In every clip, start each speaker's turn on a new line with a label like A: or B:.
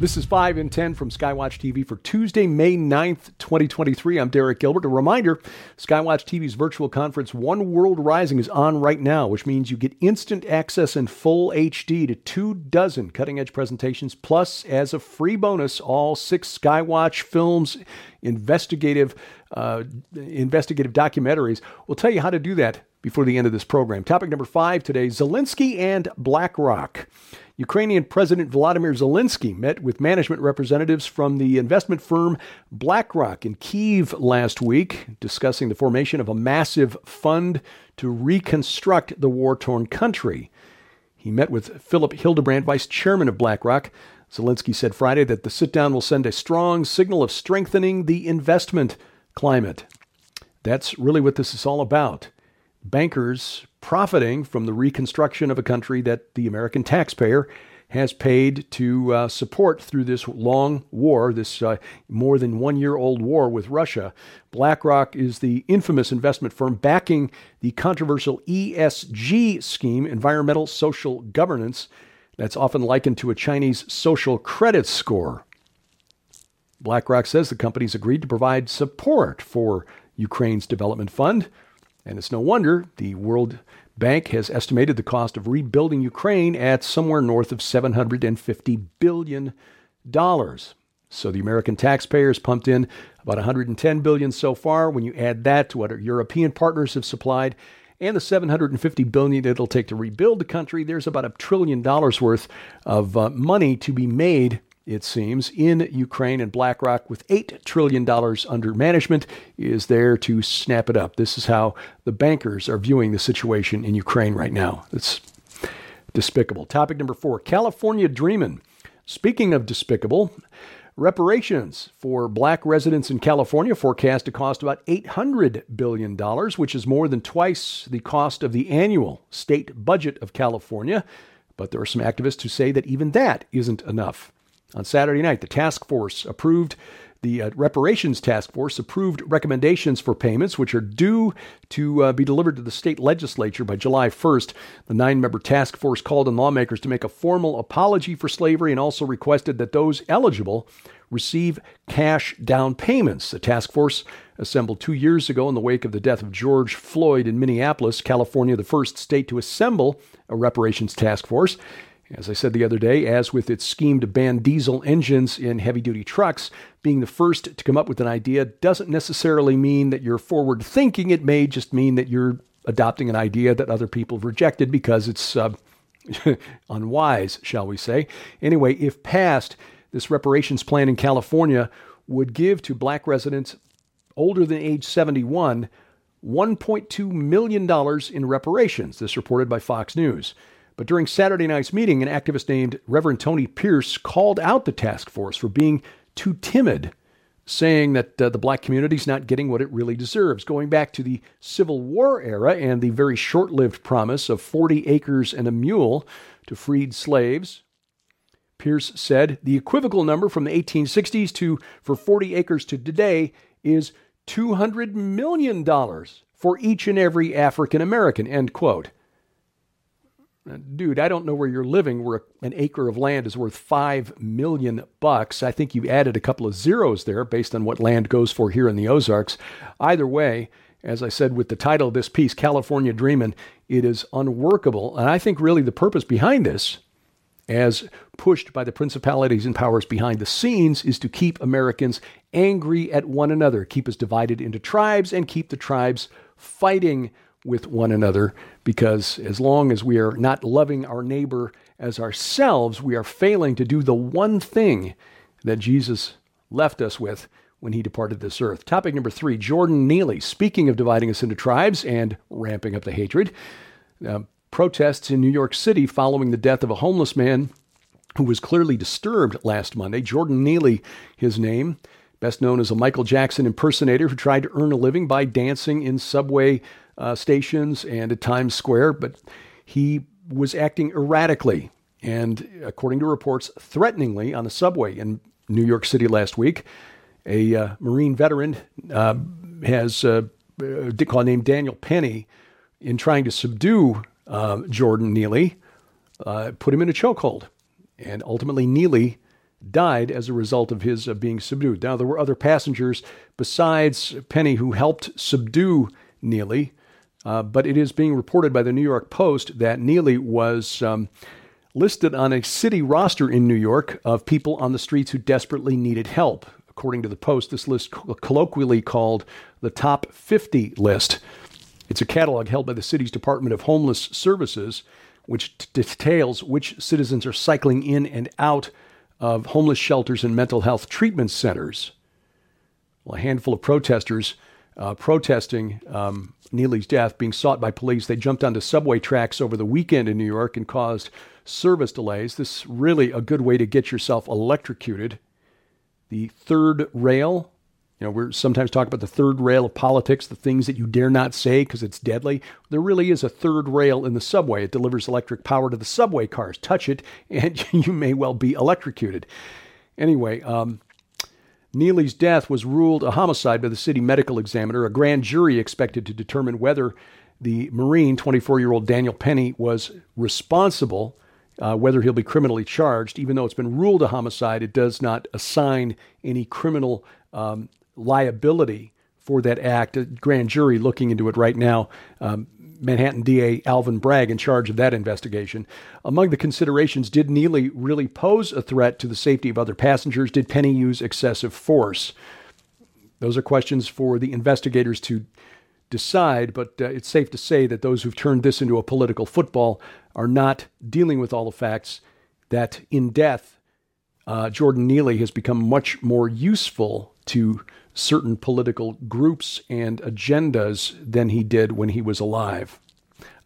A: This is 5 in 10 from Skywatch TV for Tuesday, May 9th, 2023. I'm Derek Gilbert. A reminder Skywatch TV's virtual conference, One World Rising, is on right now, which means you get instant access in full HD to two dozen cutting edge presentations, plus, as a free bonus, all six Skywatch films, investigative, uh, investigative documentaries. We'll tell you how to do that before the end of this program. Topic number five today Zelensky and BlackRock. Ukrainian President Volodymyr Zelensky met with management representatives from the investment firm BlackRock in Kiev last week, discussing the formation of a massive fund to reconstruct the war torn country. He met with Philip Hildebrand, vice chairman of BlackRock. Zelensky said Friday that the sit down will send a strong signal of strengthening the investment climate. That's really what this is all about. Bankers profiting from the reconstruction of a country that the American taxpayer has paid to uh, support through this long war, this uh, more than one year old war with Russia. BlackRock is the infamous investment firm backing the controversial ESG scheme, environmental social governance, that's often likened to a Chinese social credit score. BlackRock says the company's agreed to provide support for Ukraine's development fund. And it's no wonder the World Bank has estimated the cost of rebuilding Ukraine at somewhere north of $750 billion. So the American taxpayers pumped in about 110 billion so far. When you add that to what our European partners have supplied and the 750 billion it'll take to rebuild the country, there's about a trillion dollars worth of uh, money to be made it seems, in Ukraine, and BlackRock, with $8 trillion under management, is there to snap it up. This is how the bankers are viewing the situation in Ukraine right now. It's despicable. Topic number four California Dreamin'. Speaking of despicable, reparations for black residents in California forecast to cost about $800 billion, which is more than twice the cost of the annual state budget of California. But there are some activists who say that even that isn't enough. On Saturday night, the task force approved the uh, reparations task force approved recommendations for payments, which are due to uh, be delivered to the state legislature by July 1st. The nine member task force called on lawmakers to make a formal apology for slavery and also requested that those eligible receive cash down payments. The task force assembled two years ago in the wake of the death of George Floyd in Minneapolis, California, the first state to assemble a reparations task force. As I said the other day, as with its scheme to ban diesel engines in heavy duty trucks, being the first to come up with an idea doesn't necessarily mean that you're forward thinking. It may just mean that you're adopting an idea that other people have rejected because it's uh, unwise, shall we say. Anyway, if passed, this reparations plan in California would give to black residents older than age 71 $1.2 million in reparations. This reported by Fox News. But during Saturday night's meeting, an activist named Reverend Tony Pierce called out the task force for being too timid, saying that uh, the black community is not getting what it really deserves. Going back to the Civil War era and the very short lived promise of 40 acres and a mule to freed slaves, Pierce said the equivocal number from the 1860s to for 40 acres to today is $200 million for each and every African American, end quote dude, I don't know where you're living where an acre of land is worth 5 million bucks. I think you added a couple of zeros there based on what land goes for here in the Ozarks. Either way, as I said with the title of this piece, California Dreamin', it is unworkable. And I think really the purpose behind this, as pushed by the principalities and powers behind the scenes, is to keep Americans angry at one another, keep us divided into tribes, and keep the tribes fighting with one another because as long as we are not loving our neighbor as ourselves, we are failing to do the one thing that Jesus left us with when he departed this earth. Topic number three Jordan Neely. Speaking of dividing us into tribes and ramping up the hatred, uh, protests in New York City following the death of a homeless man who was clearly disturbed last Monday. Jordan Neely, his name, best known as a Michael Jackson impersonator who tried to earn a living by dancing in subway uh, stations and at Times Square, but he was acting erratically and, according to reports, threateningly on the subway in New York City last week. A uh, Marine veteran uh, has uh, uh named Daniel Penny in trying to subdue uh, Jordan Neely, uh, put him in a chokehold. And ultimately, Neely died as a result of his uh, being subdued. Now, there were other passengers besides Penny who helped subdue Neely, uh, but it is being reported by the New York Post that Neely was um, listed on a city roster in New York of people on the streets who desperately needed help. According to the Post, this list colloquially called the Top 50 list. It's a catalog held by the city's Department of Homeless Services, which t- details which citizens are cycling in and out of homeless shelters and mental health treatment centers. Well, a handful of protesters uh, protesting um, Neely's death being sought by police. They jumped onto subway tracks over the weekend in New York and caused service delays. This is really a good way to get yourself electrocuted. The third rail you know, we're sometimes talking about the third rail of politics, the things that you dare not say because it's deadly. There really is a third rail in the subway. It delivers electric power to the subway cars. Touch it, and you may well be electrocuted. Anyway, um, Neely's death was ruled a homicide by the city medical examiner. A grand jury expected to determine whether the Marine, 24 year old Daniel Penny, was responsible. Uh, whether he'll be criminally charged, even though it's been ruled a homicide, it does not assign any criminal um, liability for that act. A grand jury looking into it right now. Um, Manhattan DA Alvin Bragg in charge of that investigation. Among the considerations, did Neely really pose a threat to the safety of other passengers? Did Penny use excessive force? Those are questions for the investigators to decide, but uh, it's safe to say that those who've turned this into a political football are not dealing with all the facts that in death, uh, Jordan Neely has become much more useful to certain political groups and agendas than he did when he was alive.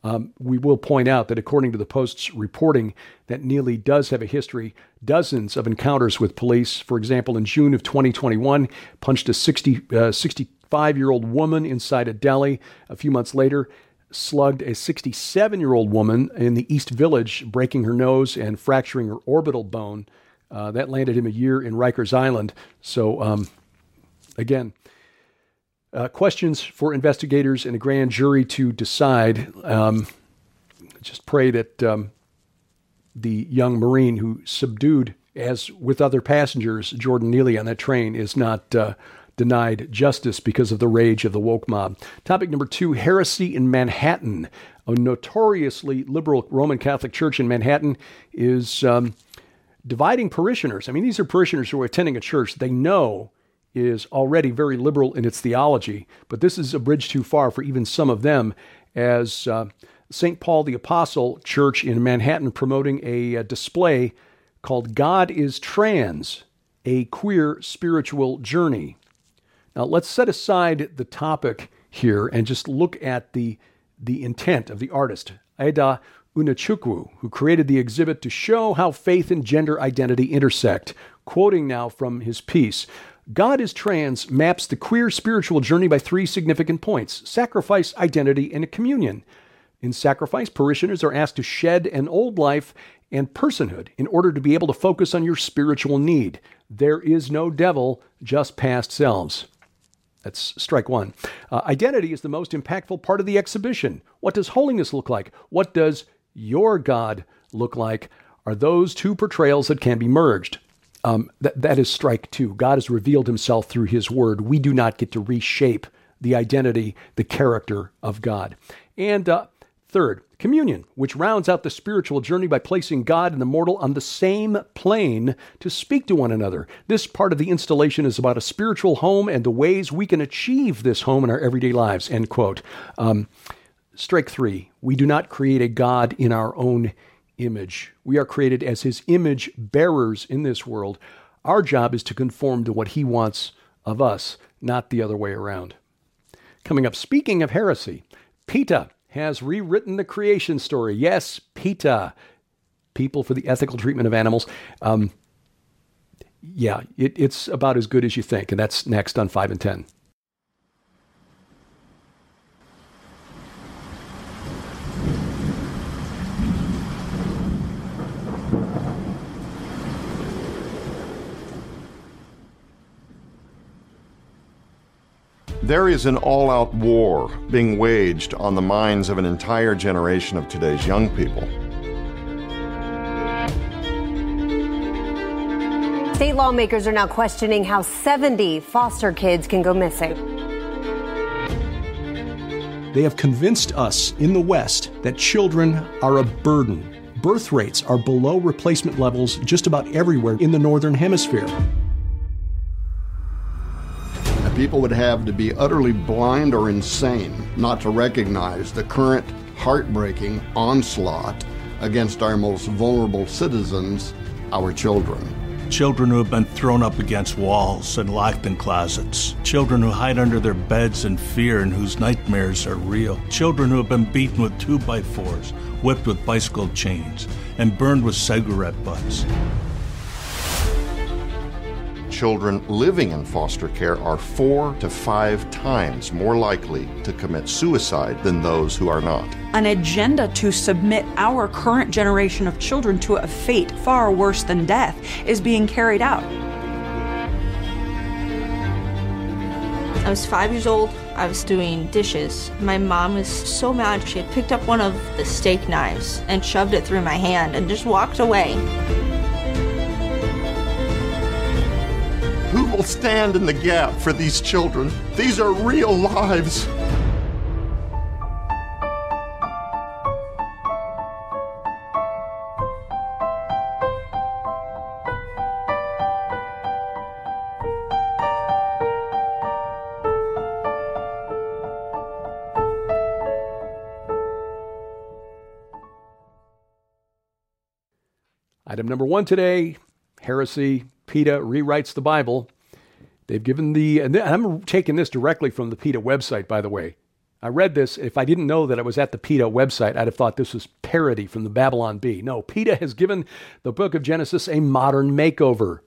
A: Um, we will point out that according to the Post's reporting, that Neely does have a history, dozens of encounters with police. For example, in June of 2021, punched a 60, uh, 65 year old woman inside a deli. A few months later, slugged a 67 year old woman in the East Village, breaking her nose and fracturing her orbital bone. Uh, that landed him a year in Rikers Island. So um, Again, uh, questions for investigators and a grand jury to decide. Um, just pray that um, the young Marine who subdued, as with other passengers, Jordan Neely on that train is not uh, denied justice because of the rage of the woke mob. Topic number two heresy in Manhattan. A notoriously liberal Roman Catholic church in Manhattan is um, dividing parishioners. I mean, these are parishioners who are attending a church. They know is already very liberal in its theology, but this is a bridge too far for even some of them, as uh, St. Paul the Apostle Church in Manhattan promoting a, a uh, display called God is Trans, a queer spiritual journey. Now, let's set aside the topic here and just look at the, the intent of the artist, Eda Unachukwu, who created the exhibit to show how faith and gender identity intersect. Quoting now from his piece God is Trans maps the queer spiritual journey by three significant points sacrifice, identity, and communion. In sacrifice, parishioners are asked to shed an old life and personhood in order to be able to focus on your spiritual need. There is no devil, just past selves. That's strike one. Uh, identity is the most impactful part of the exhibition. What does holiness look like? What does your God look like? Are those two portrayals that can be merged? Um, that, that is strike two. God has revealed himself through his word. We do not get to reshape the identity, the character of God. And uh, third, communion, which rounds out the spiritual journey by placing God and the mortal on the same plane to speak to one another. This part of the installation is about a spiritual home and the ways we can achieve this home in our everyday lives. End quote. Um, strike three, we do not create a God in our own image. We are created as his image bearers in this world. Our job is to conform to what he wants of us, not the other way around. Coming up, speaking of heresy, PETA has rewritten the creation story. Yes, PETA, People for the Ethical Treatment of Animals. Um, yeah, it, it's about as good as you think, and that's next on 5 in 10.
B: There is an all out war being waged on the minds of an entire generation of today's young people.
C: State lawmakers are now questioning how 70 foster kids can go missing.
A: They have convinced us in the West that children are a burden. Birth rates are below replacement levels just about everywhere in the Northern Hemisphere.
D: People would have to be utterly blind or insane not to recognize the current heartbreaking onslaught against our most vulnerable citizens, our children.
E: Children who have been thrown up against walls and locked in closets. Children who hide under their beds in fear and whose nightmares are real. Children who have been beaten with two by fours, whipped with bicycle chains, and burned with cigarette butts
B: children living in foster care are four to five times more likely to commit suicide than those who are not.
F: An agenda to submit our current generation of children to a fate far worse than death is being carried out.
G: I was five years old. I was doing dishes. My mom was so mad. She had picked up one of the steak knives and shoved it through my hand and just walked away.
B: Will stand in the gap for these children? These are real lives.
A: Item number one today heresy PETA rewrites the Bible. They've given the, and I'm taking this directly from the PETA website, by the way. I read this. If I didn't know that it was at the PETA website, I'd have thought this was parody from the Babylon Bee. No, PETA has given the book of Genesis a modern makeover.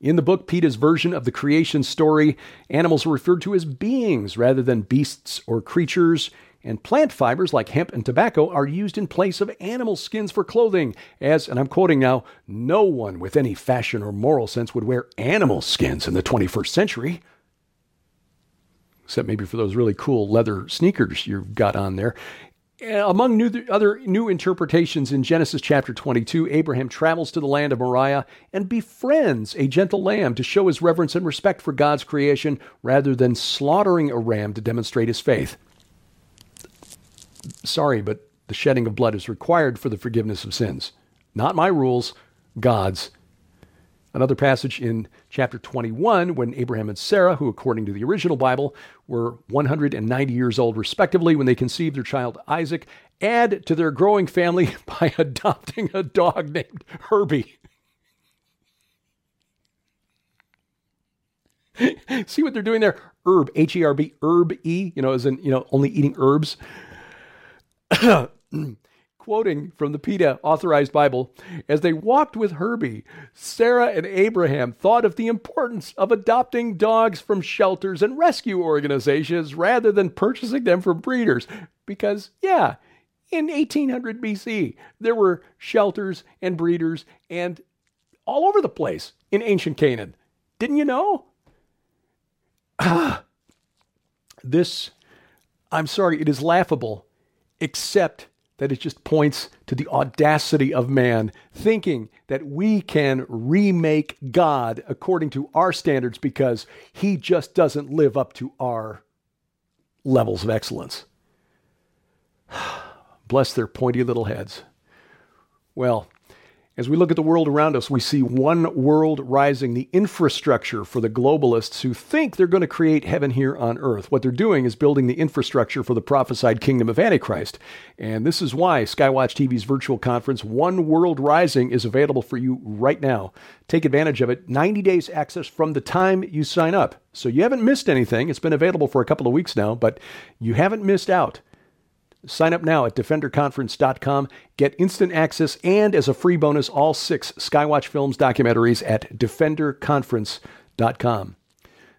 A: In the book, PETA's version of the creation story, animals are referred to as beings rather than beasts or creatures and plant fibers like hemp and tobacco are used in place of animal skins for clothing, as, and I'm quoting now, no one with any fashion or moral sense would wear animal skins in the 21st century. Except maybe for those really cool leather sneakers you've got on there. Uh, among new, other new interpretations in Genesis chapter 22, Abraham travels to the land of Moriah and befriends a gentle lamb to show his reverence and respect for God's creation rather than slaughtering a ram to demonstrate his faith sorry, but the shedding of blood is required for the forgiveness of sins. Not my rules, God's. Another passage in chapter 21, when Abraham and Sarah, who according to the original Bible were 190 years old respectively when they conceived their child Isaac, add to their growing family by adopting a dog named Herbie. See what they're doing there? Herb, H E R B, herb E, you know, as in, you know, only eating herbs. Quoting from the PETA authorized Bible, as they walked with Herbie, Sarah and Abraham thought of the importance of adopting dogs from shelters and rescue organizations rather than purchasing them from breeders. Because, yeah, in 1800 BC, there were shelters and breeders and all over the place in ancient Canaan. Didn't you know? this, I'm sorry, it is laughable except that it just points to the audacity of man thinking that we can remake God according to our standards because he just doesn't live up to our levels of excellence. Bless their pointy little heads. Well, as we look at the world around us, we see one world rising, the infrastructure for the globalists who think they're going to create heaven here on earth. What they're doing is building the infrastructure for the prophesied kingdom of Antichrist. And this is why Skywatch TV's virtual conference, One World Rising, is available for you right now. Take advantage of it. 90 days access from the time you sign up. So you haven't missed anything. It's been available for a couple of weeks now, but you haven't missed out. Sign up now at defenderconference.com. Get instant access and, as a free bonus, all six Skywatch Films documentaries at defenderconference.com.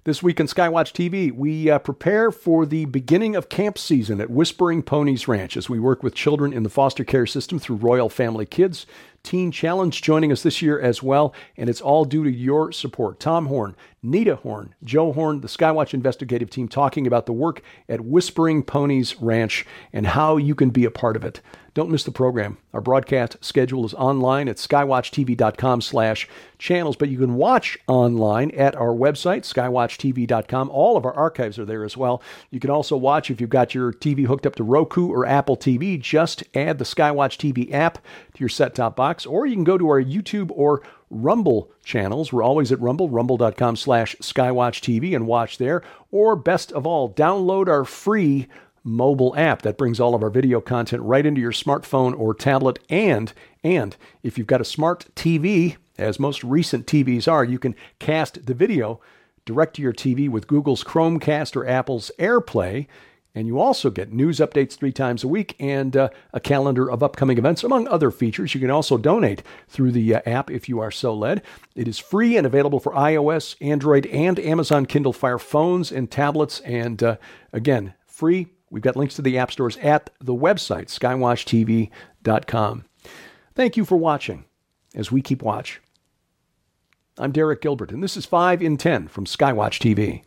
A: This week on Skywatch TV, we uh, prepare for the beginning of camp season at Whispering Ponies Ranch as we work with children in the foster care system through Royal Family Kids Teen Challenge joining us this year as well, and it's all due to your support. Tom Horn, Nita Horn, Joe Horn, the Skywatch investigative team talking about the work at Whispering Ponies Ranch and how you can be a part of it. Don't miss the program. Our broadcast schedule is online at skywatchtv.com slash channels, but you can watch online at our website, skywatchtv.com. All of our archives are there as well. You can also watch if you've got your TV hooked up to Roku or Apple TV. Just add the Skywatch TV app to your set-top box, or you can go to our YouTube or Rumble channels. We're always at Rumble, rumble.com slash skywatchtv and watch there. Or best of all, download our free mobile app that brings all of our video content right into your smartphone or tablet and and if you've got a smart TV as most recent TVs are you can cast the video direct to your TV with Google's Chromecast or Apple's AirPlay and you also get news updates three times a week and uh, a calendar of upcoming events, among other features. You can also donate through the uh, app if you are so led. It is free and available for iOS, Android, and Amazon Kindle Fire phones and tablets. And uh, again, free We've got links to the app stores at the website, skywatchtv.com. Thank you for watching as we keep watch. I'm Derek Gilbert, and this is 5 in 10 from Skywatch TV.